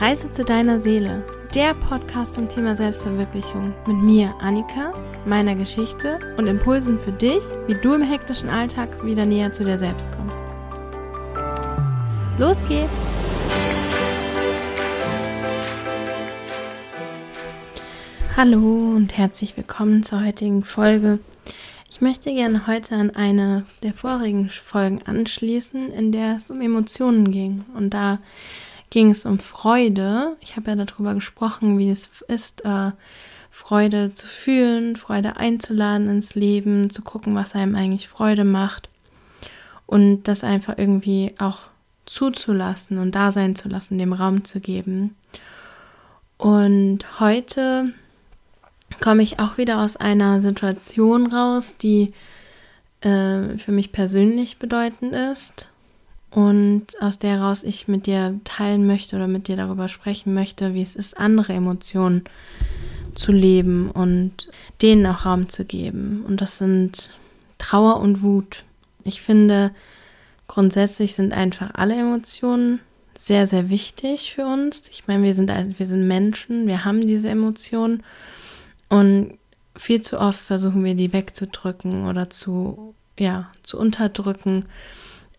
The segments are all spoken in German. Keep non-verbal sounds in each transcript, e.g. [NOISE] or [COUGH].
Reise zu deiner Seele, der Podcast zum Thema Selbstverwirklichung mit mir, Annika, meiner Geschichte und Impulsen für dich, wie du im hektischen Alltag wieder näher zu dir selbst kommst. Los geht's! Hallo und herzlich willkommen zur heutigen Folge. Ich möchte gerne heute an eine der vorigen Folgen anschließen, in der es um Emotionen ging. Und da ging es um Freude. Ich habe ja darüber gesprochen, wie es ist, äh, Freude zu fühlen, Freude einzuladen ins Leben, zu gucken, was einem eigentlich Freude macht und das einfach irgendwie auch zuzulassen und da sein zu lassen, dem Raum zu geben. Und heute komme ich auch wieder aus einer Situation raus, die äh, für mich persönlich bedeutend ist und aus der heraus ich mit dir teilen möchte oder mit dir darüber sprechen möchte, wie es ist, andere Emotionen zu leben und denen auch Raum zu geben. Und das sind Trauer und Wut. Ich finde, grundsätzlich sind einfach alle Emotionen sehr, sehr wichtig für uns. Ich meine, wir sind, wir sind Menschen, wir haben diese Emotionen und viel zu oft versuchen wir die wegzudrücken oder zu, ja, zu unterdrücken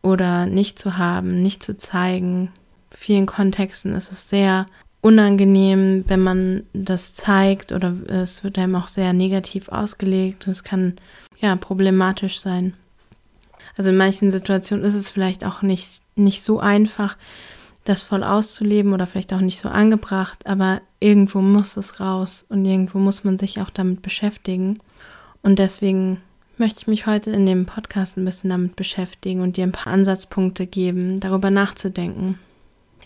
oder nicht zu haben, nicht zu zeigen. In vielen Kontexten ist es sehr unangenehm, wenn man das zeigt oder es wird einem auch sehr negativ ausgelegt und es kann ja problematisch sein. Also in manchen Situationen ist es vielleicht auch nicht, nicht so einfach, das voll auszuleben oder vielleicht auch nicht so angebracht, aber irgendwo muss es raus und irgendwo muss man sich auch damit beschäftigen. Und deswegen möchte ich mich heute in dem Podcast ein bisschen damit beschäftigen und dir ein paar Ansatzpunkte geben, darüber nachzudenken.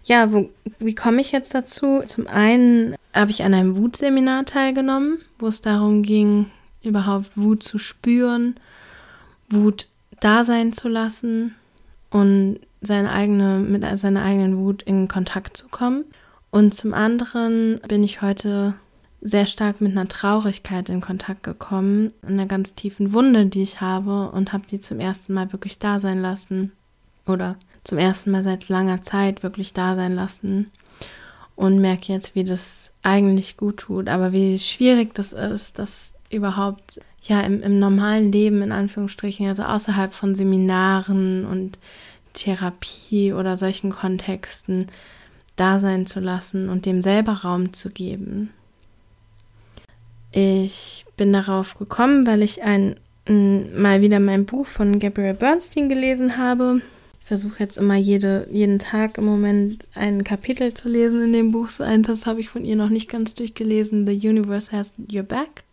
Ja, wo, wie komme ich jetzt dazu? Zum einen habe ich an einem Wutseminar teilgenommen, wo es darum ging, überhaupt Wut zu spüren, Wut da sein zu lassen und seine eigene, mit seiner eigenen Wut in Kontakt zu kommen. Und zum anderen bin ich heute sehr stark mit einer Traurigkeit in Kontakt gekommen, einer ganz tiefen Wunde, die ich habe und habe die zum ersten Mal wirklich da sein lassen oder zum ersten Mal seit langer Zeit wirklich da sein lassen und merke jetzt, wie das eigentlich gut tut, aber wie schwierig das ist, das überhaupt ja im, im normalen Leben in Anführungsstrichen, also außerhalb von Seminaren und Therapie oder solchen Kontexten da sein zu lassen und dem selber Raum zu geben. Ich bin darauf gekommen, weil ich ein, mal wieder mein Buch von Gabrielle Bernstein gelesen habe. Ich versuche jetzt immer jede, jeden Tag im Moment ein Kapitel zu lesen in dem Buch. So eins, das habe ich von ihr noch nicht ganz durchgelesen. The Universe Has Your Back.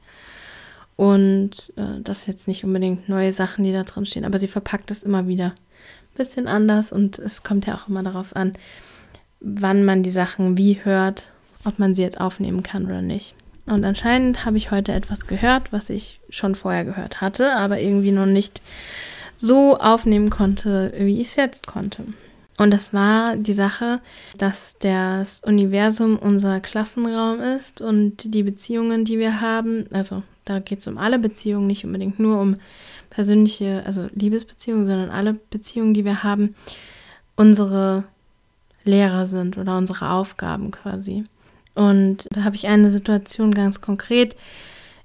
Und äh, das ist jetzt nicht unbedingt neue Sachen, die da drin stehen, aber sie verpackt es immer wieder ein bisschen anders und es kommt ja auch immer darauf an, wann man die Sachen wie hört, ob man sie jetzt aufnehmen kann oder nicht. Und anscheinend habe ich heute etwas gehört, was ich schon vorher gehört hatte, aber irgendwie noch nicht so aufnehmen konnte, wie ich es jetzt konnte. Und das war die Sache, dass das Universum unser Klassenraum ist und die Beziehungen, die wir haben, also da geht es um alle Beziehungen, nicht unbedingt nur um persönliche, also Liebesbeziehungen, sondern alle Beziehungen, die wir haben, unsere Lehrer sind oder unsere Aufgaben quasi. Und da habe ich eine Situation ganz konkret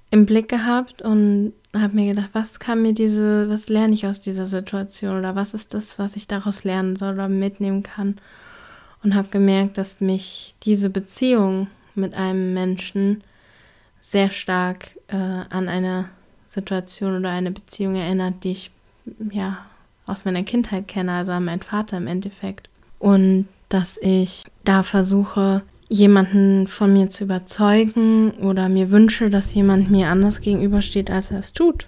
im Blick gehabt und habe mir gedacht, was kann mir diese, was lerne ich aus dieser Situation oder was ist das, was ich daraus lernen soll oder mitnehmen kann. Und habe gemerkt, dass mich diese Beziehung mit einem Menschen sehr stark äh, an eine Situation oder eine Beziehung erinnert, die ich ja aus meiner Kindheit kenne, also an meinen Vater im Endeffekt. Und dass ich da versuche, jemanden von mir zu überzeugen oder mir wünsche, dass jemand mir anders gegenübersteht, als er es tut.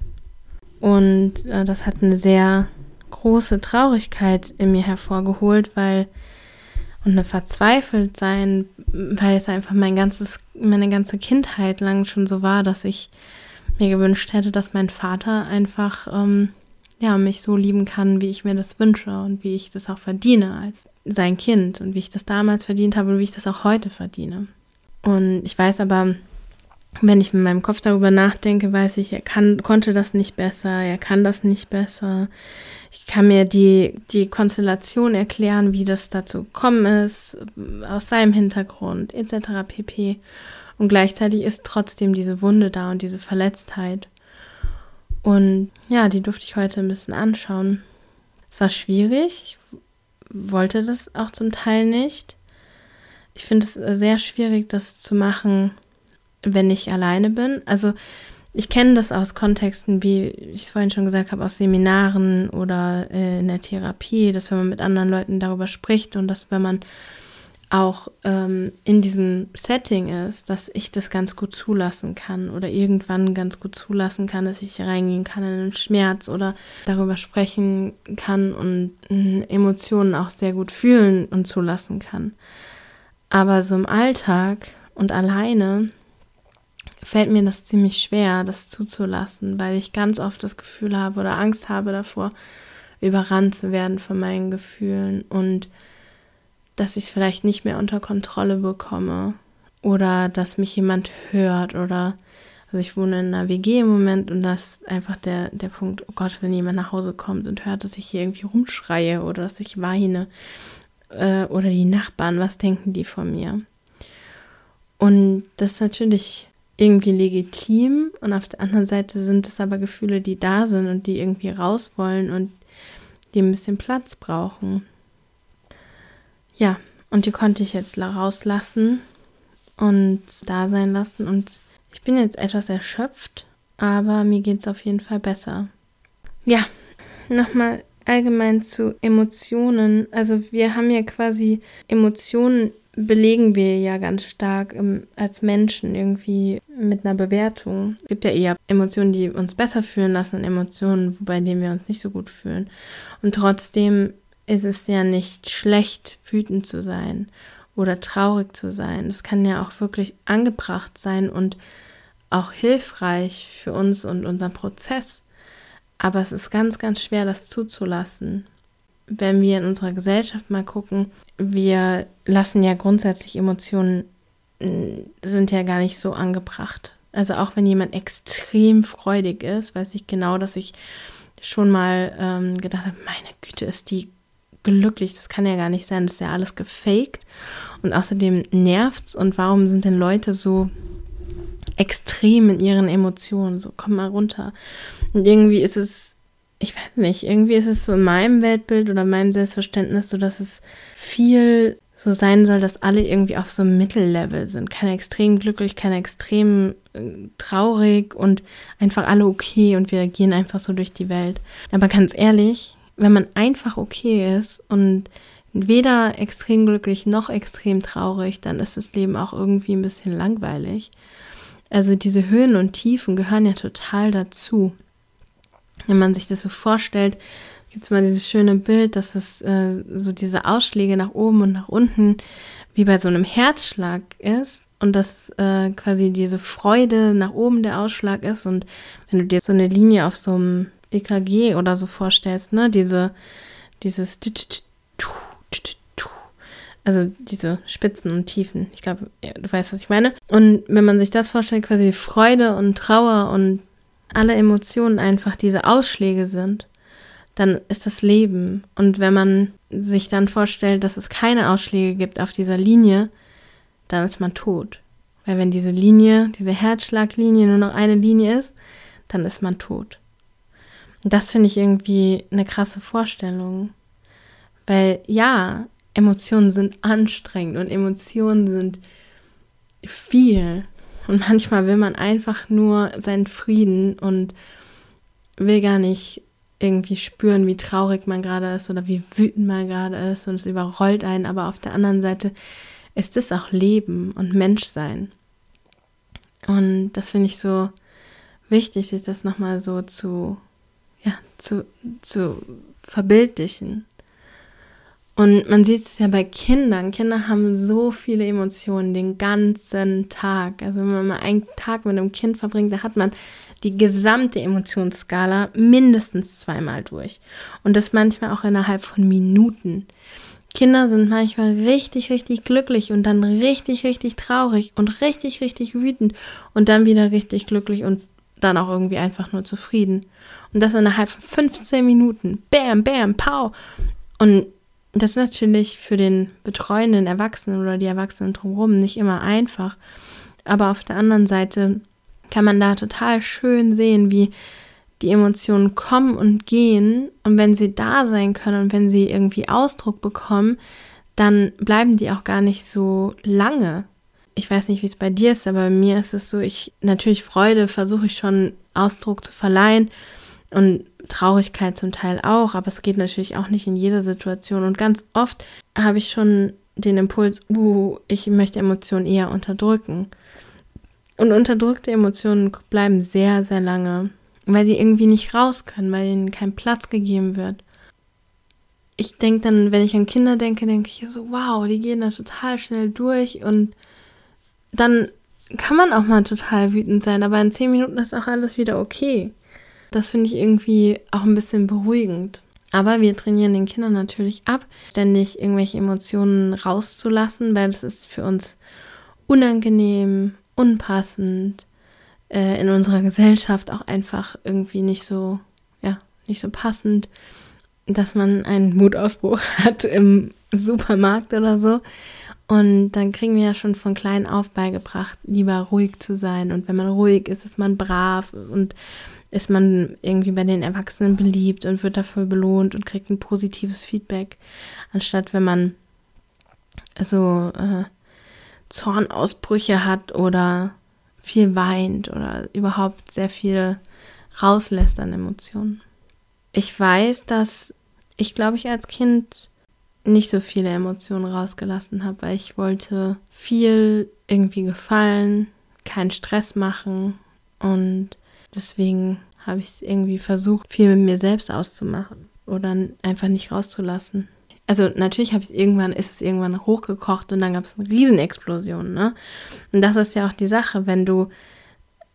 Und äh, das hat eine sehr große Traurigkeit in mir hervorgeholt, weil und eine verzweifelt sein, weil es einfach mein ganzes, meine ganze Kindheit lang schon so war, dass ich mir gewünscht hätte, dass mein Vater einfach ähm, ja, mich so lieben kann, wie ich mir das wünsche und wie ich das auch verdiene als sein Kind und wie ich das damals verdient habe und wie ich das auch heute verdiene. Und ich weiß aber, wenn ich mit meinem Kopf darüber nachdenke, weiß ich, er kann, konnte das nicht besser, er kann das nicht besser. Ich kann mir die, die Konstellation erklären, wie das dazu gekommen ist, aus seinem Hintergrund, etc. pp. Und gleichzeitig ist trotzdem diese Wunde da und diese Verletztheit. Und ja, die durfte ich heute ein bisschen anschauen. Es war schwierig, ich wollte das auch zum Teil nicht. Ich finde es sehr schwierig, das zu machen, wenn ich alleine bin. Also ich kenne das aus Kontexten, wie ich es vorhin schon gesagt habe, aus Seminaren oder äh, in der Therapie, dass wenn man mit anderen Leuten darüber spricht und dass wenn man auch ähm, in diesem Setting ist, dass ich das ganz gut zulassen kann oder irgendwann ganz gut zulassen kann, dass ich reingehen kann in den Schmerz oder darüber sprechen kann und äh, Emotionen auch sehr gut fühlen und zulassen kann. Aber so im Alltag und alleine fällt mir das ziemlich schwer, das zuzulassen, weil ich ganz oft das Gefühl habe oder Angst habe davor, überrannt zu werden von meinen Gefühlen und dass ich es vielleicht nicht mehr unter Kontrolle bekomme oder dass mich jemand hört oder also ich wohne in einer WG im Moment und das ist einfach der, der Punkt, oh Gott, wenn jemand nach Hause kommt und hört, dass ich hier irgendwie rumschreie oder dass ich weine äh, oder die Nachbarn, was denken die von mir? Und das ist natürlich irgendwie legitim und auf der anderen Seite sind es aber Gefühle, die da sind und die irgendwie raus wollen und die ein bisschen Platz brauchen. Ja, und die konnte ich jetzt rauslassen und da sein lassen und ich bin jetzt etwas erschöpft, aber mir geht es auf jeden Fall besser. Ja, nochmal allgemein zu Emotionen. Also wir haben ja quasi Emotionen belegen wir ja ganz stark im, als Menschen irgendwie mit einer Bewertung. Es gibt ja eher Emotionen, die uns besser fühlen lassen Emotionen, bei denen wir uns nicht so gut fühlen. Und trotzdem ist es ja nicht schlecht, wütend zu sein oder traurig zu sein. Das kann ja auch wirklich angebracht sein und auch hilfreich für uns und unseren Prozess. Aber es ist ganz, ganz schwer, das zuzulassen. Wenn wir in unserer Gesellschaft mal gucken, wir lassen ja grundsätzlich Emotionen mm, sind ja gar nicht so angebracht. Also auch wenn jemand extrem freudig ist, weiß ich genau, dass ich schon mal ähm, gedacht habe, meine Güte, ist die glücklich, das kann ja gar nicht sein, das ist ja alles gefaked. Und außerdem nervt's und warum sind denn Leute so extrem in ihren Emotionen? So, komm mal runter. Und irgendwie ist es ich weiß nicht, irgendwie ist es so in meinem Weltbild oder meinem Selbstverständnis so, dass es viel so sein soll, dass alle irgendwie auf so einem Mittellevel sind. Keine extrem glücklich, keine extrem äh, traurig und einfach alle okay und wir gehen einfach so durch die Welt. Aber ganz ehrlich, wenn man einfach okay ist und weder extrem glücklich noch extrem traurig, dann ist das Leben auch irgendwie ein bisschen langweilig. Also diese Höhen und Tiefen gehören ja total dazu. Wenn man sich das so vorstellt, gibt es mal dieses schöne Bild, dass es äh, so diese Ausschläge nach oben und nach unten wie bei so einem Herzschlag ist und dass äh, quasi diese Freude nach oben der Ausschlag ist und wenn du dir so eine Linie auf so einem EKG oder so vorstellst, ne, diese dieses also diese Spitzen und Tiefen. Ich glaube, du weißt, was ich meine. Und wenn man sich das vorstellt, quasi Freude und Trauer und alle Emotionen einfach diese Ausschläge sind, dann ist das Leben. Und wenn man sich dann vorstellt, dass es keine Ausschläge gibt auf dieser Linie, dann ist man tot. Weil wenn diese Linie, diese Herzschlaglinie nur noch eine Linie ist, dann ist man tot. Und das finde ich irgendwie eine krasse Vorstellung. Weil ja, Emotionen sind anstrengend und Emotionen sind viel. Und manchmal will man einfach nur seinen Frieden und will gar nicht irgendwie spüren, wie traurig man gerade ist oder wie wütend man gerade ist und es überrollt einen. Aber auf der anderen Seite ist es auch Leben und Menschsein. Und das finde ich so wichtig, sich das nochmal so zu, zu, zu verbildlichen. Und man sieht es ja bei Kindern. Kinder haben so viele Emotionen den ganzen Tag. Also wenn man mal einen Tag mit einem Kind verbringt, da hat man die gesamte Emotionsskala mindestens zweimal durch. Und das manchmal auch innerhalb von Minuten. Kinder sind manchmal richtig, richtig glücklich und dann richtig, richtig traurig und richtig, richtig wütend und dann wieder richtig glücklich und dann auch irgendwie einfach nur zufrieden. Und das innerhalb von 15 Minuten. Bam, bam, pow. Und das ist natürlich für den betreuenden Erwachsenen oder die Erwachsenen drumherum nicht immer einfach. Aber auf der anderen Seite kann man da total schön sehen, wie die Emotionen kommen und gehen. Und wenn sie da sein können und wenn sie irgendwie Ausdruck bekommen, dann bleiben die auch gar nicht so lange. Ich weiß nicht, wie es bei dir ist, aber bei mir ist es so, ich natürlich Freude versuche ich schon Ausdruck zu verleihen und Traurigkeit zum Teil auch, aber es geht natürlich auch nicht in jeder Situation. Und ganz oft habe ich schon den Impuls, uh, ich möchte Emotionen eher unterdrücken. Und unterdrückte Emotionen bleiben sehr, sehr lange, weil sie irgendwie nicht raus können, weil ihnen kein Platz gegeben wird. Ich denke dann, wenn ich an Kinder denke, denke ich so, wow, die gehen da total schnell durch und dann kann man auch mal total wütend sein, aber in zehn Minuten ist auch alles wieder okay. Das finde ich irgendwie auch ein bisschen beruhigend. Aber wir trainieren den Kindern natürlich ab, ständig irgendwelche Emotionen rauszulassen, weil das ist für uns unangenehm, unpassend, äh, in unserer Gesellschaft auch einfach irgendwie nicht so, ja, nicht so passend, dass man einen Mutausbruch [LAUGHS] hat im Supermarkt oder so. Und dann kriegen wir ja schon von klein auf beigebracht, lieber ruhig zu sein. Und wenn man ruhig ist, ist man brav und ist man irgendwie bei den Erwachsenen beliebt und wird dafür belohnt und kriegt ein positives Feedback, anstatt wenn man so äh, Zornausbrüche hat oder viel weint oder überhaupt sehr viel rauslässt an Emotionen. Ich weiß, dass ich glaube ich als Kind nicht so viele Emotionen rausgelassen habe, weil ich wollte viel irgendwie gefallen, keinen Stress machen und Deswegen habe ich es irgendwie versucht, viel mit mir selbst auszumachen oder einfach nicht rauszulassen. Also natürlich habe ich irgendwann, ist es irgendwann hochgekocht und dann gab es eine Riesenexplosion, ne? Und das ist ja auch die Sache, wenn du,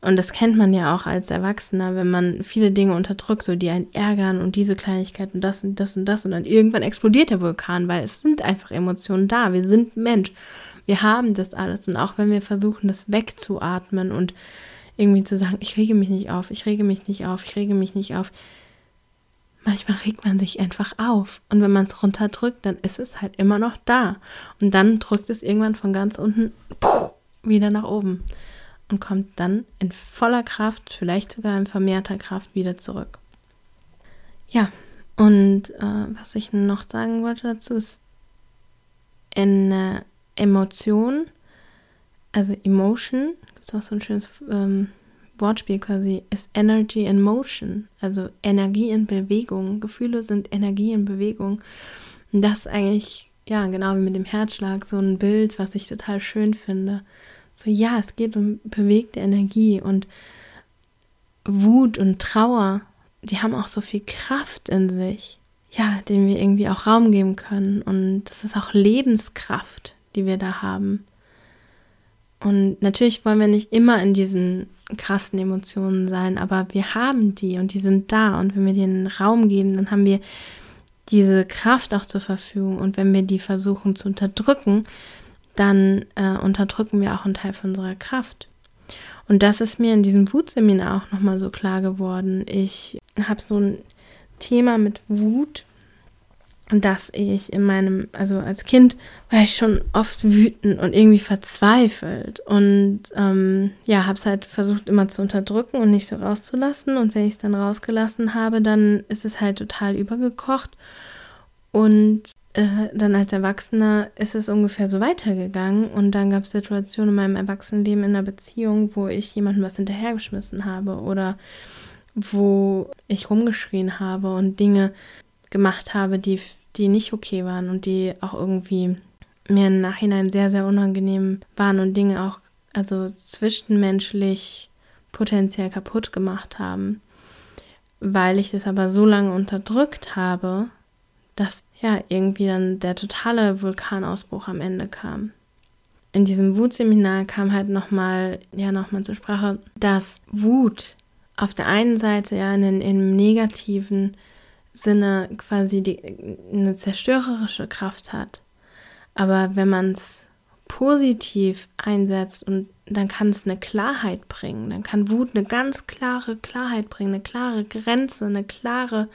und das kennt man ja auch als Erwachsener, wenn man viele Dinge unterdrückt, so die einen ärgern und diese Kleinigkeit und das und das und das und dann irgendwann explodiert der Vulkan, weil es sind einfach Emotionen da. Wir sind Mensch. Wir haben das alles und auch wenn wir versuchen, das wegzuatmen und irgendwie zu sagen, ich rege mich nicht auf, ich rege mich nicht auf, ich rege mich nicht auf. Manchmal regt man sich einfach auf. Und wenn man es runterdrückt, dann ist es halt immer noch da. Und dann drückt es irgendwann von ganz unten wieder nach oben und kommt dann in voller Kraft, vielleicht sogar in vermehrter Kraft wieder zurück. Ja, und äh, was ich noch sagen wollte dazu ist, eine Emotion, also Emotion, gibt es auch so ein schönes ähm, Wortspiel quasi, ist Energy in Motion, also Energie in Bewegung. Gefühle sind Energie in Bewegung. Und das ist eigentlich, ja, genau wie mit dem Herzschlag, so ein Bild, was ich total schön finde. So, ja, es geht um bewegte Energie und Wut und Trauer, die haben auch so viel Kraft in sich, ja, dem wir irgendwie auch Raum geben können. Und das ist auch Lebenskraft, die wir da haben. Und natürlich wollen wir nicht immer in diesen krassen Emotionen sein, aber wir haben die und die sind da. Und wenn wir denen Raum geben, dann haben wir diese Kraft auch zur Verfügung. Und wenn wir die versuchen zu unterdrücken, dann äh, unterdrücken wir auch einen Teil von unserer Kraft. Und das ist mir in diesem Wutseminar auch nochmal so klar geworden. Ich habe so ein Thema mit Wut dass ich in meinem, also als Kind war ich schon oft wütend und irgendwie verzweifelt und ähm, ja, habe es halt versucht immer zu unterdrücken und nicht so rauszulassen und wenn ich es dann rausgelassen habe, dann ist es halt total übergekocht und äh, dann als Erwachsener ist es ungefähr so weitergegangen und dann gab es Situationen in meinem Erwachsenenleben in einer Beziehung, wo ich jemandem was hinterhergeschmissen habe oder wo ich rumgeschrien habe und Dinge gemacht habe, die, die nicht okay waren und die auch irgendwie mir im Nachhinein sehr, sehr unangenehm waren und Dinge auch also zwischenmenschlich potenziell kaputt gemacht haben. Weil ich das aber so lange unterdrückt habe, dass ja irgendwie dann der totale Vulkanausbruch am Ende kam. In diesem Wutseminar kam halt nochmal, ja, nochmal zur Sprache, dass Wut auf der einen Seite ja in, in, im Negativen Sinne quasi die, eine zerstörerische Kraft hat. Aber wenn man es positiv einsetzt und dann kann es eine Klarheit bringen, dann kann Wut eine ganz klare Klarheit bringen, eine klare Grenze, eine klare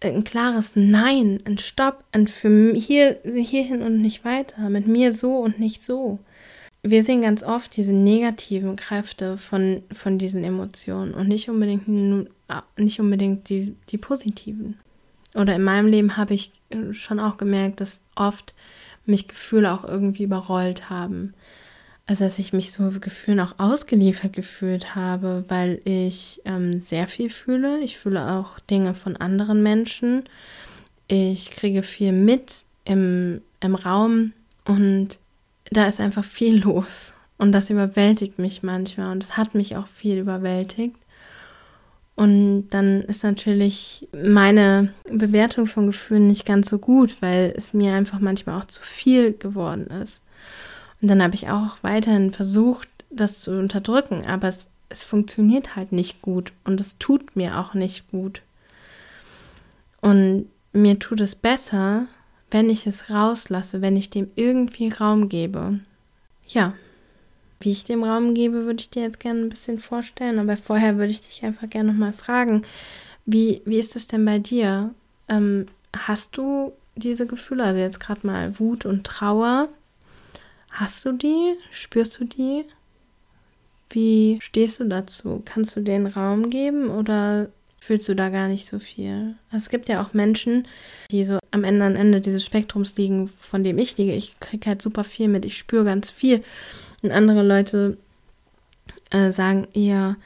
ein klares Nein, ein Stopp, ein für hier, hierhin und nicht weiter, mit mir so und nicht so. Wir sehen ganz oft diese negativen Kräfte von, von diesen Emotionen und nicht unbedingt, nicht unbedingt die, die positiven. Oder in meinem Leben habe ich schon auch gemerkt, dass oft mich Gefühle auch irgendwie überrollt haben. Also dass ich mich so Gefühlen auch ausgeliefert gefühlt habe, weil ich ähm, sehr viel fühle. Ich fühle auch Dinge von anderen Menschen. Ich kriege viel mit im, im Raum und da ist einfach viel los. Und das überwältigt mich manchmal und es hat mich auch viel überwältigt. Und dann ist natürlich meine Bewertung von Gefühlen nicht ganz so gut, weil es mir einfach manchmal auch zu viel geworden ist. Und dann habe ich auch weiterhin versucht, das zu unterdrücken, aber es, es funktioniert halt nicht gut und es tut mir auch nicht gut. Und mir tut es besser, wenn ich es rauslasse, wenn ich dem irgendwie Raum gebe. Ja, wie ich dem Raum gebe, würde ich dir jetzt gerne ein bisschen vorstellen, aber vorher würde ich dich einfach gerne nochmal fragen, wie, wie ist es denn bei dir? Ähm, hast du diese Gefühle, also jetzt gerade mal Wut und Trauer, Hast du die? Spürst du die? Wie stehst du dazu? Kannst du den Raum geben oder fühlst du da gar nicht so viel? Also es gibt ja auch Menschen, die so am am Ende dieses Spektrums liegen, von dem ich liege. Ich kriege halt super viel mit, ich spüre ganz viel. Und andere Leute äh, sagen eher,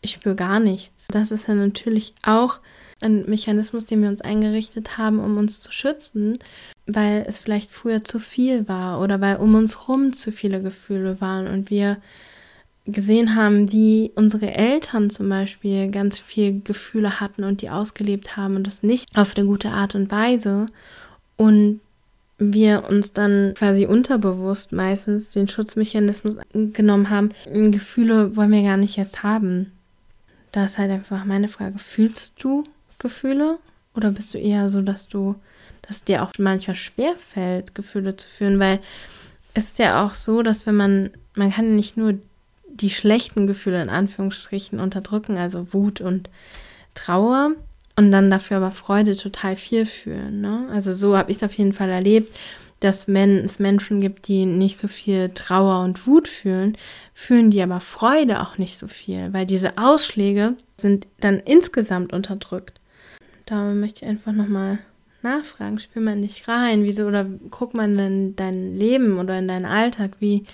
ich spüre gar nichts. Das ist ja natürlich auch ein Mechanismus, den wir uns eingerichtet haben, um uns zu schützen weil es vielleicht früher zu viel war oder weil um uns herum zu viele Gefühle waren und wir gesehen haben, wie unsere Eltern zum Beispiel ganz viel Gefühle hatten und die ausgelebt haben und das nicht auf eine gute Art und Weise und wir uns dann quasi unterbewusst meistens den Schutzmechanismus genommen haben, Gefühle wollen wir gar nicht erst haben. Da ist halt einfach meine Frage, fühlst du Gefühle oder bist du eher so, dass du dass dir auch manchmal schwer fällt, Gefühle zu fühlen, weil es ist ja auch so, dass wenn man, man kann nicht nur die schlechten Gefühle in Anführungsstrichen unterdrücken, also Wut und Trauer und dann dafür aber Freude total viel fühlen. Ne? Also so habe ich es auf jeden Fall erlebt, dass wenn es Menschen gibt, die nicht so viel Trauer und Wut fühlen, fühlen die aber Freude auch nicht so viel, weil diese Ausschläge sind dann insgesamt unterdrückt. Da möchte ich einfach nochmal nachfragen, spür mal nicht rein, wieso oder guck mal in dein Leben oder in deinen Alltag, wie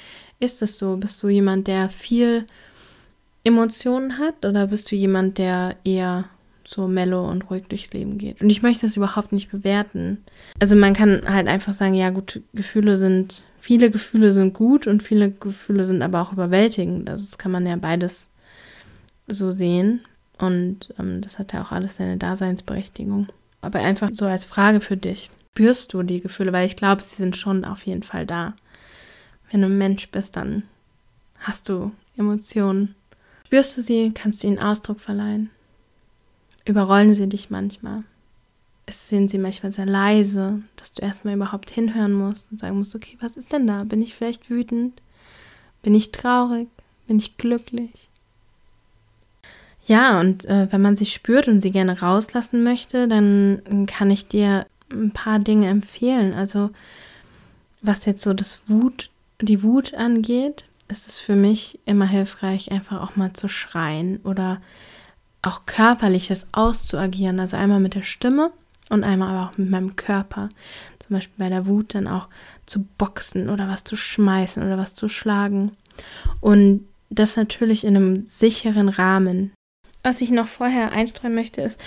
ist es so? Bist du jemand, der viel Emotionen hat oder bist du jemand, der eher so mellow und ruhig durchs Leben geht? Und ich möchte das überhaupt nicht bewerten. Also man kann halt einfach sagen, ja gut, Gefühle sind, viele Gefühle sind gut und viele Gefühle sind aber auch überwältigend. Also das kann man ja beides so sehen. Und ähm, das hat ja auch alles seine Daseinsberechtigung. Aber einfach so als Frage für dich. Spürst du die Gefühle? Weil ich glaube, sie sind schon auf jeden Fall da. Wenn du ein Mensch bist, dann hast du Emotionen. Spürst du sie, kannst du ihnen Ausdruck verleihen. Überrollen sie dich manchmal. Es sind sie manchmal sehr leise, dass du erstmal überhaupt hinhören musst und sagen musst, okay, was ist denn da? Bin ich vielleicht wütend? Bin ich traurig? Bin ich glücklich? Ja, und äh, wenn man sie spürt und sie gerne rauslassen möchte, dann kann ich dir ein paar Dinge empfehlen. Also was jetzt so das Wut, die Wut angeht, ist es für mich immer hilfreich, einfach auch mal zu schreien oder auch körperliches auszuagieren. Also einmal mit der Stimme und einmal aber auch mit meinem Körper. Zum Beispiel bei der Wut dann auch zu boxen oder was zu schmeißen oder was zu schlagen. Und das natürlich in einem sicheren Rahmen. Was ich noch vorher einstreuen möchte, ist,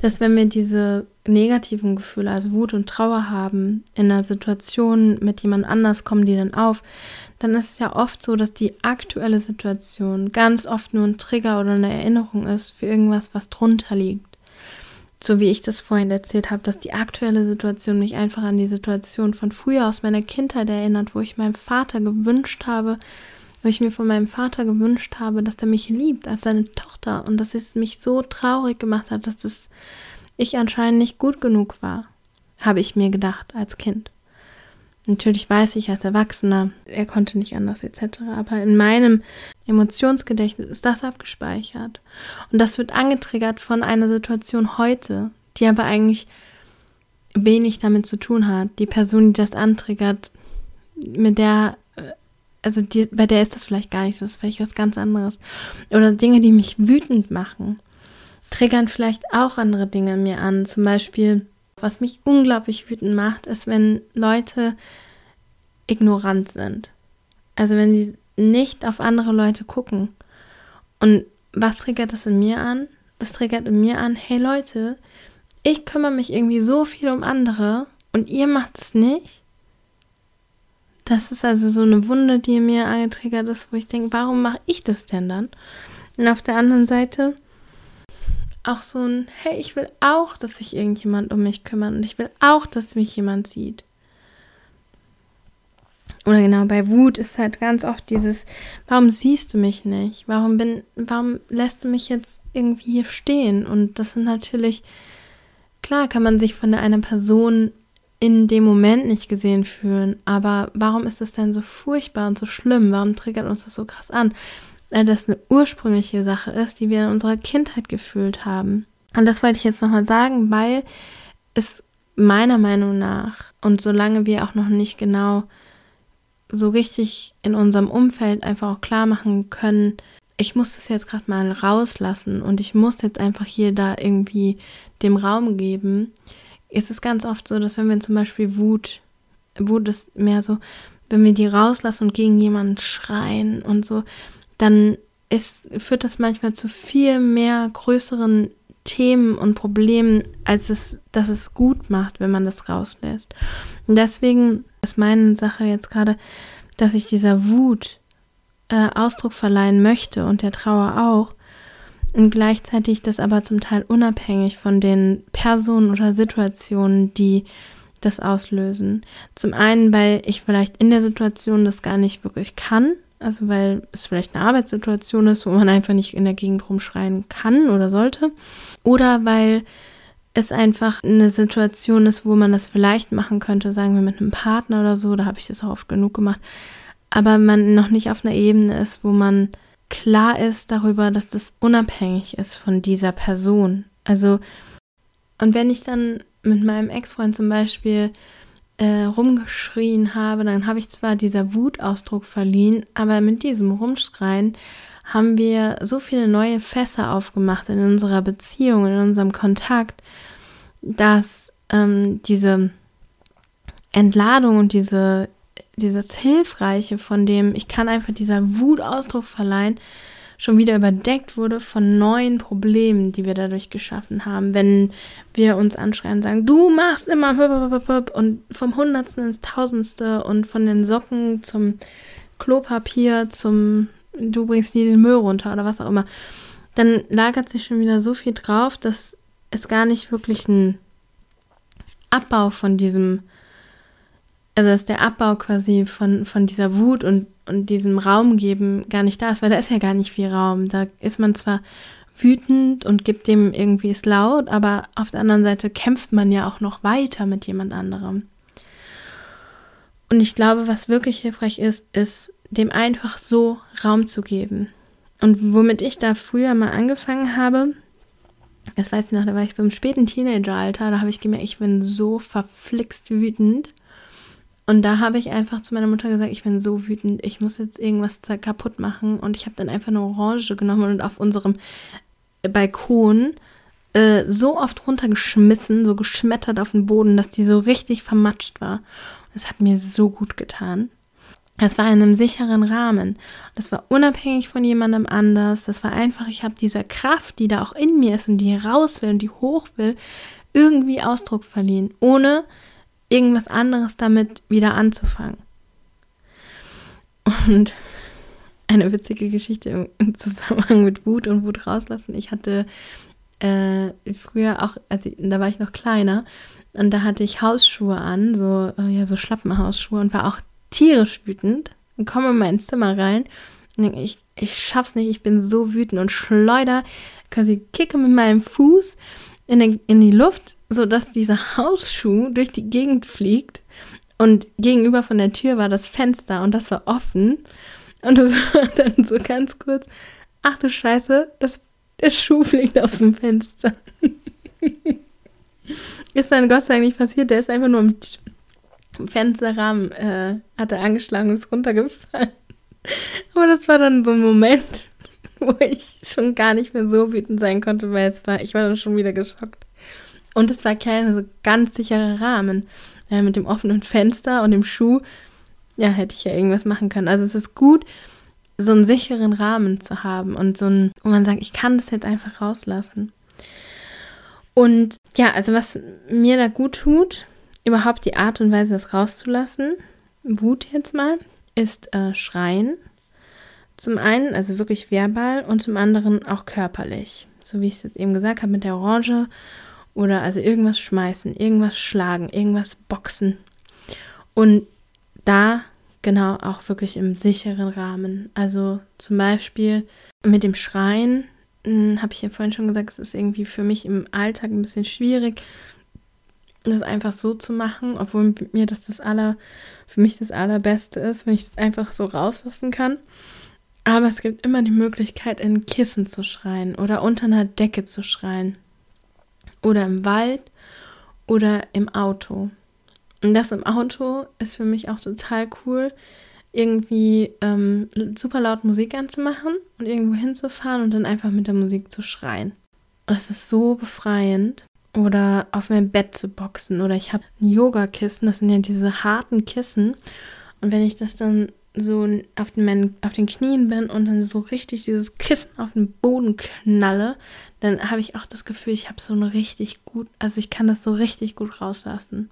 dass wenn wir diese negativen Gefühle, also Wut und Trauer haben, in einer Situation mit jemand anders kommen die dann auf, dann ist es ja oft so, dass die aktuelle Situation ganz oft nur ein Trigger oder eine Erinnerung ist für irgendwas, was drunter liegt. So wie ich das vorhin erzählt habe, dass die aktuelle Situation mich einfach an die Situation von früher aus meiner Kindheit erinnert, wo ich meinem Vater gewünscht habe, weil ich mir von meinem Vater gewünscht habe, dass er mich liebt als seine Tochter und dass es mich so traurig gemacht hat, dass es ich anscheinend nicht gut genug war, habe ich mir gedacht als Kind. Natürlich weiß ich als Erwachsener, er konnte nicht anders etc. Aber in meinem Emotionsgedächtnis ist das abgespeichert. Und das wird angetriggert von einer Situation heute, die aber eigentlich wenig damit zu tun hat. Die Person, die das antriggert, mit der, also die, bei der ist das vielleicht gar nicht so, das ist vielleicht was ganz anderes. Oder Dinge, die mich wütend machen, triggern vielleicht auch andere Dinge in mir an. Zum Beispiel was mich unglaublich wütend macht, ist, wenn Leute ignorant sind. Also wenn sie nicht auf andere Leute gucken. Und was triggert das in mir an? Das triggert in mir an, hey Leute, ich kümmere mich irgendwie so viel um andere und ihr macht es nicht. Das ist also so eine Wunde, die mir angetriggert ist, wo ich denke, warum mache ich das denn dann? Und auf der anderen Seite auch so ein, hey, ich will auch, dass sich irgendjemand um mich kümmert und ich will auch, dass mich jemand sieht. Oder genau, bei Wut ist halt ganz oft dieses, warum siehst du mich nicht? Warum bin, warum lässt du mich jetzt irgendwie hier stehen? Und das sind natürlich, klar kann man sich von einer Person in dem Moment nicht gesehen fühlen, aber warum ist das denn so furchtbar und so schlimm? Warum triggert uns das so krass an? weil das eine ursprüngliche Sache ist, die wir in unserer Kindheit gefühlt haben. Und das wollte ich jetzt nochmal sagen, weil es meiner Meinung nach und solange wir auch noch nicht genau so richtig in unserem Umfeld einfach auch klar machen können, ich muss das jetzt gerade mal rauslassen und ich muss jetzt einfach hier da irgendwie dem Raum geben, ist es ganz oft so, dass wenn wir zum Beispiel Wut, Wut ist mehr so, wenn wir die rauslassen und gegen jemanden schreien und so, dann ist, führt das manchmal zu viel mehr größeren Themen und Problemen, als es, dass es gut macht, wenn man das rauslässt. Und deswegen ist meine Sache jetzt gerade, dass ich dieser Wut äh, Ausdruck verleihen möchte und der Trauer auch. Und gleichzeitig das aber zum Teil unabhängig von den Personen oder Situationen, die das auslösen. Zum einen, weil ich vielleicht in der Situation das gar nicht wirklich kann, also weil es vielleicht eine Arbeitssituation ist, wo man einfach nicht in der Gegend rumschreien kann oder sollte. Oder weil es einfach eine Situation ist, wo man das vielleicht machen könnte, sagen wir mit einem Partner oder so, da habe ich das auch oft genug gemacht, aber man noch nicht auf einer Ebene ist, wo man klar ist darüber, dass das unabhängig ist von dieser Person. Also, und wenn ich dann mit meinem Ex-Freund zum Beispiel äh, rumgeschrien habe, dann habe ich zwar dieser Wutausdruck verliehen, aber mit diesem Rumschreien haben wir so viele neue Fässer aufgemacht in unserer Beziehung, in unserem Kontakt, dass ähm, diese Entladung und diese, dieses Hilfreiche, von dem ich kann einfach dieser Wutausdruck verleihen, schon wieder überdeckt wurde von neuen Problemen, die wir dadurch geschaffen haben. Wenn wir uns anschreien und sagen, du machst immer und vom Hundertsten ins Tausendste und von den Socken zum Klopapier zum du bringst nie den Müll runter oder was auch immer, dann lagert sich schon wieder so viel drauf, dass es gar nicht wirklich ein Abbau von diesem, also dass der Abbau quasi von, von dieser Wut und und diesem Raum geben gar nicht da ist, weil da ist ja gar nicht viel Raum. Da ist man zwar wütend und gibt dem irgendwie es laut, aber auf der anderen Seite kämpft man ja auch noch weiter mit jemand anderem. Und ich glaube, was wirklich hilfreich ist, ist, dem einfach so Raum zu geben. Und womit ich da früher mal angefangen habe, das weiß ich noch, da war ich so im späten Teenageralter, da habe ich gemerkt, ich bin so verflixt wütend. Und da habe ich einfach zu meiner Mutter gesagt, ich bin so wütend, ich muss jetzt irgendwas kaputt machen. Und ich habe dann einfach eine Orange genommen und auf unserem Balkon äh, so oft runtergeschmissen, so geschmettert auf den Boden, dass die so richtig vermatscht war. Das hat mir so gut getan. Das war in einem sicheren Rahmen. Das war unabhängig von jemandem anders. Das war einfach, ich habe dieser Kraft, die da auch in mir ist und die raus will und die hoch will, irgendwie Ausdruck verliehen, ohne irgendwas anderes damit wieder anzufangen. Und eine witzige Geschichte im Zusammenhang mit Wut und Wut rauslassen. Ich hatte äh, früher auch, also da war ich noch kleiner und da hatte ich Hausschuhe an, so äh, ja so Schlappenhausschuhe und war auch tierisch wütend und komme in mein Zimmer rein und denke ich, ich schaff's nicht, ich bin so wütend und schleuder quasi kicke mit meinem Fuß in, den, in die Luft, sodass dieser Hausschuh durch die Gegend fliegt. Und gegenüber von der Tür war das Fenster und das war offen. Und es [LAUGHS] war dann so ganz kurz, ach du Scheiße, das, der Schuh fliegt aus dem Fenster. [LAUGHS] ist dann Gott sei Dank nicht passiert, der ist einfach nur im Fensterrahmen, äh, hat er angeschlagen und ist runtergefallen. [LAUGHS] Aber das war dann so ein Moment, wo ich schon gar nicht mehr so wütend sein konnte, weil es war, ich war dann schon wieder geschockt. Und es war kein so ganz sicherer Rahmen. Ja, mit dem offenen Fenster und dem Schuh, ja, hätte ich ja irgendwas machen können. Also es ist gut, so einen sicheren Rahmen zu haben und so ein, wo man sagt, ich kann das jetzt einfach rauslassen. Und ja, also was mir da gut tut, überhaupt die Art und Weise, das rauszulassen, Wut jetzt mal, ist äh, Schreien. Zum einen, also wirklich verbal und zum anderen auch körperlich. So wie ich es jetzt eben gesagt habe mit der Orange oder also irgendwas schmeißen, irgendwas schlagen, irgendwas boxen. Und da genau auch wirklich im sicheren Rahmen. Also zum Beispiel mit dem Schreien, hm, habe ich ja vorhin schon gesagt, es ist irgendwie für mich im Alltag ein bisschen schwierig, das einfach so zu machen, obwohl mir das das aller, für mich das allerbeste ist, wenn ich es einfach so rauslassen kann. Aber es gibt immer die Möglichkeit, in Kissen zu schreien oder unter einer Decke zu schreien. Oder im Wald oder im Auto. Und das im Auto ist für mich auch total cool, irgendwie ähm, super laut Musik anzumachen und irgendwo hinzufahren und dann einfach mit der Musik zu schreien. Und das ist so befreiend. Oder auf mein Bett zu boxen. Oder ich habe ein Yogakissen, das sind ja diese harten Kissen. Und wenn ich das dann so auf den, auf den Knien bin und dann so richtig dieses Kissen auf den Boden knalle, dann habe ich auch das Gefühl, ich habe so eine richtig gut, also ich kann das so richtig gut rauslassen.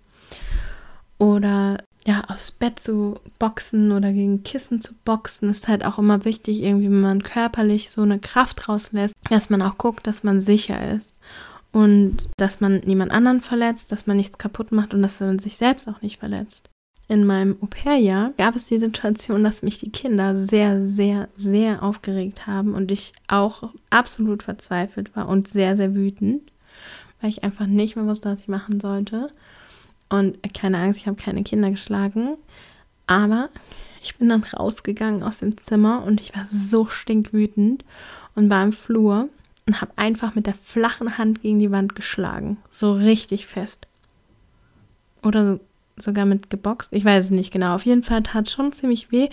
Oder ja, aufs Bett zu boxen oder gegen Kissen zu boxen, ist halt auch immer wichtig, irgendwie, wenn man körperlich so eine Kraft rauslässt, dass man auch guckt, dass man sicher ist und dass man niemand anderen verletzt, dass man nichts kaputt macht und dass man sich selbst auch nicht verletzt in meinem Au-pair-Jahr gab es die Situation, dass mich die Kinder sehr, sehr, sehr aufgeregt haben und ich auch absolut verzweifelt war und sehr, sehr wütend, weil ich einfach nicht mehr wusste, was ich machen sollte. Und keine Angst, ich habe keine Kinder geschlagen. Aber ich bin dann rausgegangen aus dem Zimmer und ich war so stinkwütend und war im Flur und habe einfach mit der flachen Hand gegen die Wand geschlagen. So richtig fest. Oder so sogar mit geboxt. Ich weiß es nicht genau. Auf jeden Fall tat es schon ziemlich weh.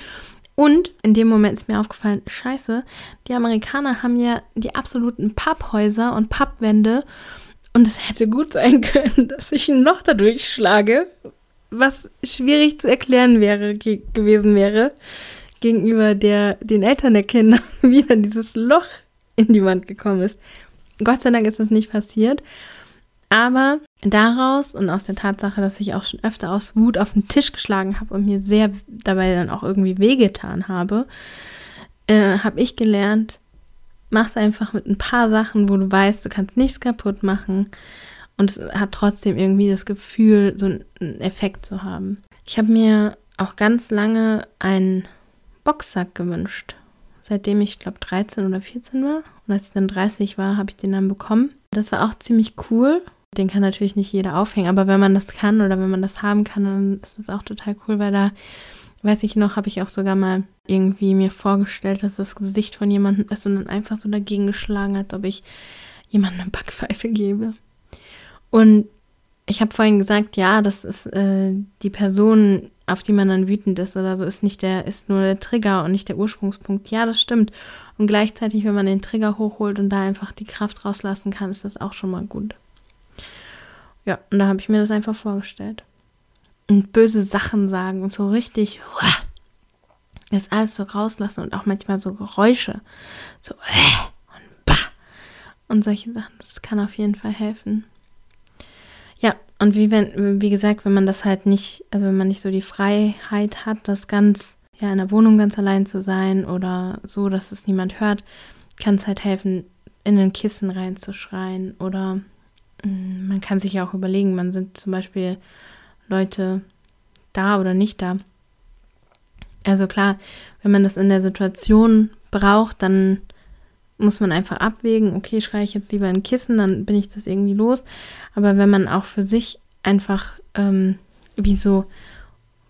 Und in dem Moment ist mir aufgefallen, scheiße, die Amerikaner haben ja die absoluten Papphäuser und Pappwände. Und es hätte gut sein können, [LAUGHS] dass ich ein Loch dadurch schlage, was schwierig zu erklären wäre, ge gewesen wäre, gegenüber der, den Eltern der Kinder, [LAUGHS] wie dann dieses Loch in die Wand gekommen ist. Gott sei Dank ist das nicht passiert. Aber daraus und aus der Tatsache, dass ich auch schon öfter aus Wut auf den Tisch geschlagen habe und mir sehr dabei dann auch irgendwie wehgetan habe, äh, habe ich gelernt, mach's einfach mit ein paar Sachen, wo du weißt, du kannst nichts kaputt machen und es hat trotzdem irgendwie das Gefühl, so einen Effekt zu haben. Ich habe mir auch ganz lange einen Boxsack gewünscht. Seitdem ich, glaube 13 oder 14 war. Und als ich dann 30 war, habe ich den dann bekommen. Das war auch ziemlich cool den kann natürlich nicht jeder aufhängen, aber wenn man das kann oder wenn man das haben kann, dann ist das auch total cool, weil da, weiß ich noch, habe ich auch sogar mal irgendwie mir vorgestellt, dass das Gesicht von jemandem ist und dann einfach so dagegen geschlagen, als ob ich jemandem eine Backpfeife gebe. Und ich habe vorhin gesagt, ja, das ist äh, die Person, auf die man dann wütend ist oder so, ist nicht der, ist nur der Trigger und nicht der Ursprungspunkt. Ja, das stimmt. Und gleichzeitig, wenn man den Trigger hochholt und da einfach die Kraft rauslassen kann, ist das auch schon mal gut. Ja, und da habe ich mir das einfach vorgestellt. Und böse Sachen sagen und so richtig das alles so rauslassen und auch manchmal so Geräusche. So und bah und solche Sachen. Das kann auf jeden Fall helfen. Ja, und wie wenn, wie gesagt, wenn man das halt nicht, also wenn man nicht so die Freiheit hat, das ganz, ja, in der Wohnung ganz allein zu sein oder so, dass es niemand hört, kann es halt helfen, in ein Kissen reinzuschreien oder man kann sich ja auch überlegen, man sind zum Beispiel Leute da oder nicht da. Also klar, wenn man das in der Situation braucht, dann muss man einfach abwägen, okay, schreie ich jetzt lieber ein Kissen, dann bin ich das irgendwie los. Aber wenn man auch für sich einfach ähm, wie so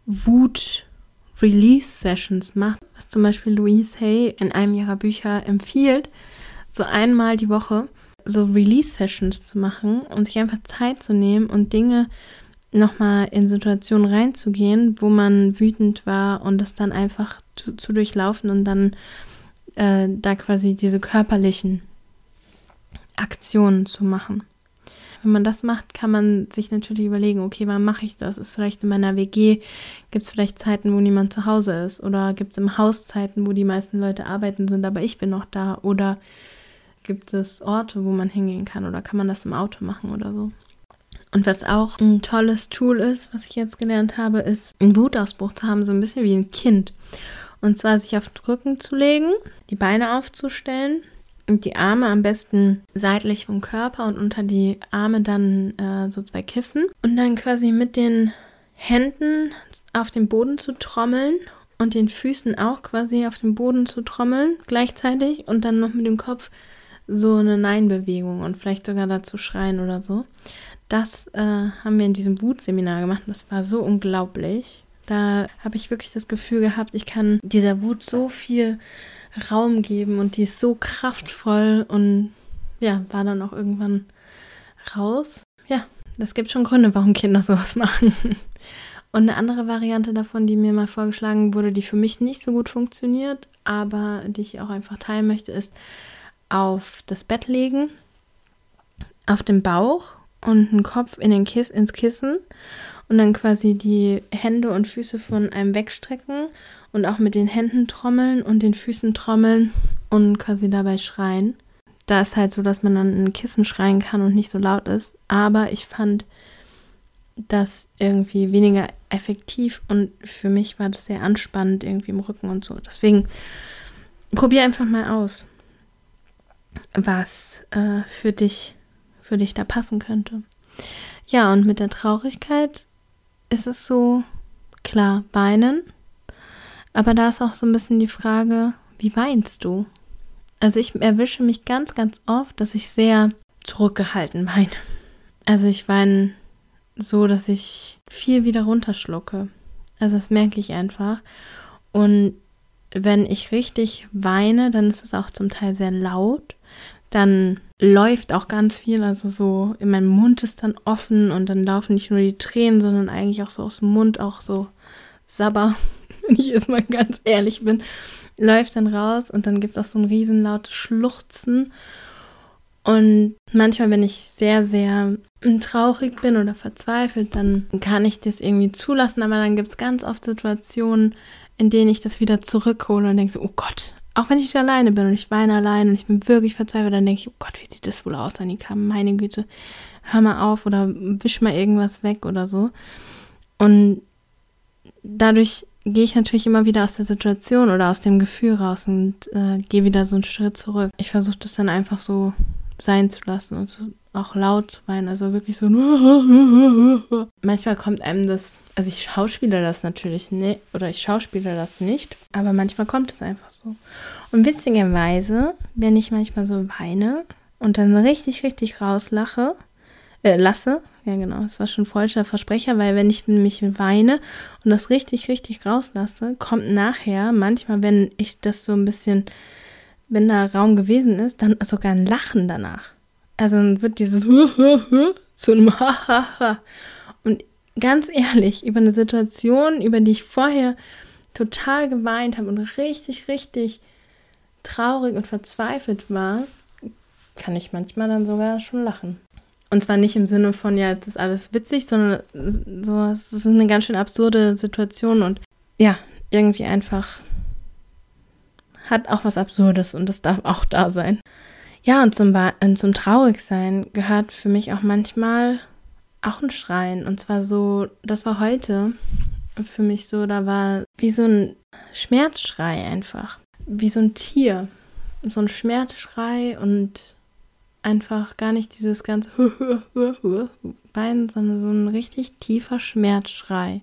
Wut-Release-Sessions macht, was zum Beispiel Louise Hay in einem ihrer Bücher empfiehlt, so einmal die Woche so Release-Sessions zu machen und sich einfach Zeit zu nehmen und Dinge nochmal in Situationen reinzugehen, wo man wütend war und das dann einfach zu, zu durchlaufen und dann äh, da quasi diese körperlichen Aktionen zu machen. Wenn man das macht, kann man sich natürlich überlegen, okay, wann mache ich das? Ist vielleicht in meiner WG, gibt es vielleicht Zeiten, wo niemand zu Hause ist? Oder gibt es im Haus Zeiten, wo die meisten Leute arbeiten sind, aber ich bin noch da? Oder gibt es Orte, wo man hingehen kann? Oder kann man das im Auto machen oder so? Und was auch ein tolles Tool ist, was ich jetzt gelernt habe, ist, einen Wutausbruch zu haben, so ein bisschen wie ein Kind. Und zwar sich auf den Rücken zu legen, die Beine aufzustellen und die Arme am besten seitlich vom Körper und unter die Arme dann äh, so zwei Kissen. Und dann quasi mit den Händen auf den Boden zu trommeln und den Füßen auch quasi auf den Boden zu trommeln gleichzeitig und dann noch mit dem Kopf so eine Nein-Bewegung und vielleicht sogar dazu schreien oder so. Das äh, haben wir in diesem Wutseminar gemacht. Das war so unglaublich. Da habe ich wirklich das Gefühl gehabt, ich kann dieser Wut so viel Raum geben und die ist so kraftvoll und ja, war dann auch irgendwann raus. Ja, das gibt schon Gründe, warum Kinder sowas [LAUGHS] machen. Und eine andere Variante davon, die mir mal vorgeschlagen wurde, die für mich nicht so gut funktioniert, aber die ich auch einfach teilen möchte, ist auf das Bett legen, auf den Bauch und den Kopf in den Kiss, ins Kissen und dann quasi die Hände und Füße von einem wegstrecken und auch mit den Händen trommeln und den Füßen trommeln und quasi dabei schreien. Da ist halt so, dass man dann ein Kissen schreien kann und nicht so laut ist. Aber ich fand das irgendwie weniger effektiv und für mich war das sehr anspannend irgendwie im Rücken und so. Deswegen probier einfach mal aus, was äh, für dich für dich da passen könnte. Ja, und mit der Traurigkeit ist es so, klar, weinen. Aber da ist auch so ein bisschen die Frage, wie weinst du? Also ich erwische mich ganz, ganz oft, dass ich sehr zurückgehalten weine. Also ich weine so, dass ich viel wieder runterschlucke. Also das merke ich einfach. Und wenn ich richtig weine, dann ist es auch zum Teil sehr laut. Dann läuft auch ganz viel, also so in meinem Mund ist dann offen und dann laufen nicht nur die Tränen, sondern eigentlich auch so aus dem Mund auch so Sabber, [LAUGHS] wenn ich jetzt mal ganz ehrlich bin, läuft dann raus und dann gibt es auch so ein riesenlautes Schluchzen. Und manchmal, wenn ich sehr, sehr traurig bin oder verzweifelt, dann kann ich das irgendwie zulassen, aber dann gibt es ganz oft Situationen, in denen ich das wieder zurückhole und denke so, oh Gott, auch wenn ich alleine bin und ich weine allein und ich bin wirklich verzweifelt, dann denke ich, oh Gott, wie sieht das wohl aus, Annika? Meine Güte, hör mal auf oder wisch mal irgendwas weg oder so. Und dadurch gehe ich natürlich immer wieder aus der Situation oder aus dem Gefühl raus und äh, gehe wieder so einen Schritt zurück. Ich versuche das dann einfach so sein zu lassen und so auch laut weinen, also wirklich so. [LAUGHS] manchmal kommt einem das, also ich schauspiele das natürlich nicht, oder ich schauspiele das nicht, aber manchmal kommt es einfach so. Und witzigerweise, wenn ich manchmal so weine und dann so richtig, richtig rauslache, äh, lasse, ja genau, das war schon falscher Versprecher, weil wenn ich mich weine und das richtig, richtig rauslasse, kommt nachher, manchmal, wenn ich das so ein bisschen, wenn da Raum gewesen ist, dann sogar ein Lachen danach. Also dann wird dieses zu einem [LAUGHS] Hahaha. Und ganz ehrlich, über eine Situation, über die ich vorher total geweint habe und richtig, richtig traurig und verzweifelt war, kann ich manchmal dann sogar schon lachen. Und zwar nicht im Sinne von, ja, jetzt ist alles witzig, sondern so, es ist eine ganz schön absurde Situation und ja, irgendwie einfach hat auch was Absurdes und das darf auch da sein. Ja, und zum, äh, zum Traurigsein gehört für mich auch manchmal auch ein Schreien. Und zwar so, das war heute für mich so, da war wie so ein Schmerzschrei einfach. Wie so ein Tier. So ein Schmerzschrei und einfach gar nicht dieses ganz [LAUGHS] Bein, sondern so ein richtig tiefer Schmerzschrei,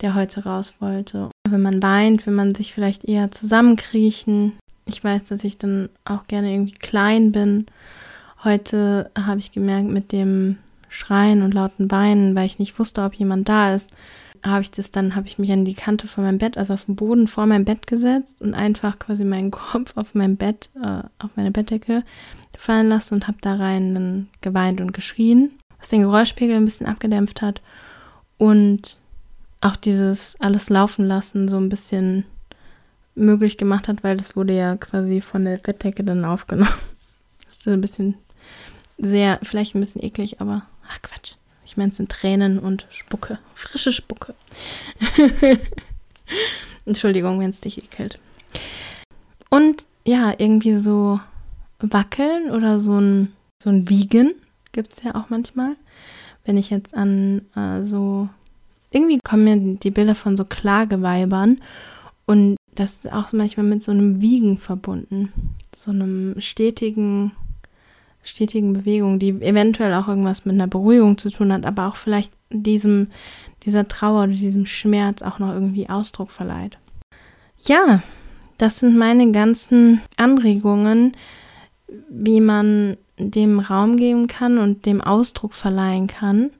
der heute raus wollte. Wenn man weint, will man sich vielleicht eher zusammenkriechen, Ich weiß, dass ich dann auch gerne irgendwie klein bin. Heute habe ich gemerkt, mit dem Schreien und lauten Beinen, weil ich nicht wusste, ob jemand da ist, habe ich das dann, habe ich mich an die Kante von meinem Bett, also auf den Boden vor meinem Bett gesetzt und einfach quasi meinen Kopf auf mein Bett, äh, auf meine Bettdecke fallen lassen und habe da rein dann geweint und geschrien, was den Geräuschpegel ein bisschen abgedämpft hat und auch dieses alles laufen lassen so ein bisschen möglich gemacht hat, weil das wurde ja quasi von der Bettdecke dann aufgenommen. Das ist ein bisschen sehr, vielleicht ein bisschen eklig, aber ach Quatsch. Ich meine, es sind Tränen und Spucke. Frische Spucke. [LAUGHS] Entschuldigung, wenn es dich ekelt. Und ja, irgendwie so wackeln oder so ein, so ein Wiegen gibt es ja auch manchmal. Wenn ich jetzt an äh, so. Irgendwie kommen mir die Bilder von so Klageweibern und das ist auch manchmal mit so einem Wiegen verbunden. So einem stetigen stetigen Bewegung, die eventuell auch irgendwas mit einer Beruhigung zu tun hat, aber auch vielleicht diesem, dieser Trauer oder diesem Schmerz auch noch irgendwie Ausdruck verleiht. Ja, das sind meine ganzen Anregungen, wie man dem Raum geben kann und dem Ausdruck verleihen kann,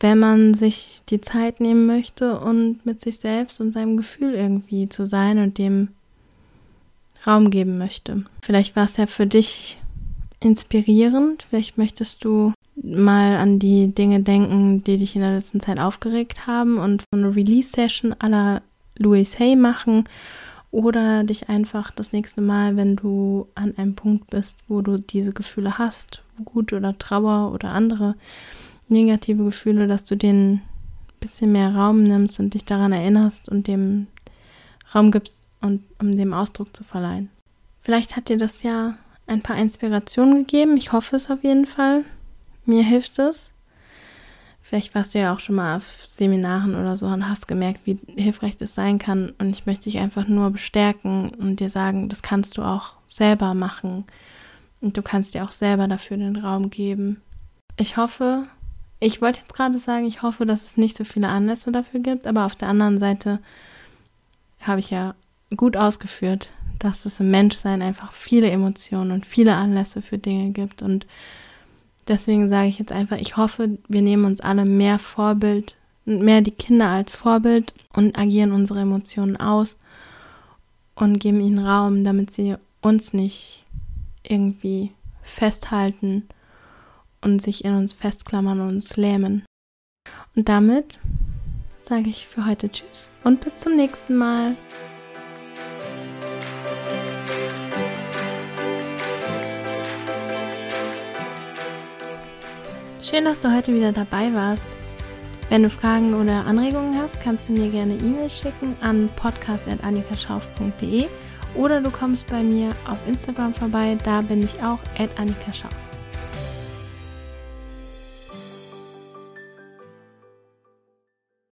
wenn man sich die Zeit nehmen möchte und mit sich selbst und seinem Gefühl irgendwie zu sein und dem Raum geben möchte. Vielleicht war es ja für dich inspirierend. Vielleicht möchtest du mal an die Dinge denken, die dich in der letzten Zeit aufgeregt haben und eine Release-Session aller Louis Hay machen oder dich einfach das nächste Mal, wenn du an einem Punkt bist, wo du diese Gefühle hast, Wut oder Trauer oder andere negative Gefühle, dass du denen ein bisschen mehr Raum nimmst und dich daran erinnerst und dem Raum gibst und um dem Ausdruck zu verleihen. Vielleicht hat dir das ja ein paar Inspirationen gegeben. Ich hoffe es auf jeden Fall. Mir hilft es. Vielleicht warst du ja auch schon mal auf Seminaren oder so und hast gemerkt, wie hilfreich das sein kann. Und ich möchte dich einfach nur bestärken und dir sagen, das kannst du auch selber machen. Und du kannst dir auch selber dafür den Raum geben. Ich hoffe, ich wollte jetzt gerade sagen, ich hoffe, dass es nicht so viele Anlässe dafür gibt, aber auf der anderen Seite habe ich ja gut ausgeführt, dass es im Menschsein einfach viele Emotionen und viele Anlässe für Dinge gibt. Und deswegen sage ich jetzt einfach, ich hoffe, wir nehmen uns alle mehr Vorbild, mehr die Kinder als Vorbild und agieren unsere Emotionen aus und geben ihnen Raum, damit sie uns nicht irgendwie festhalten und sich in uns festklammern und uns lähmen. Und damit sage ich für heute Tschüss und bis zum nächsten Mal. Schön, dass du heute wieder dabei warst. Wenn du Fragen oder Anregungen hast, kannst du mir gerne E-Mail schicken an podcast.annikaschauf.de oder du kommst bei mir auf Instagram vorbei, da bin ich auch at Annika Schauf.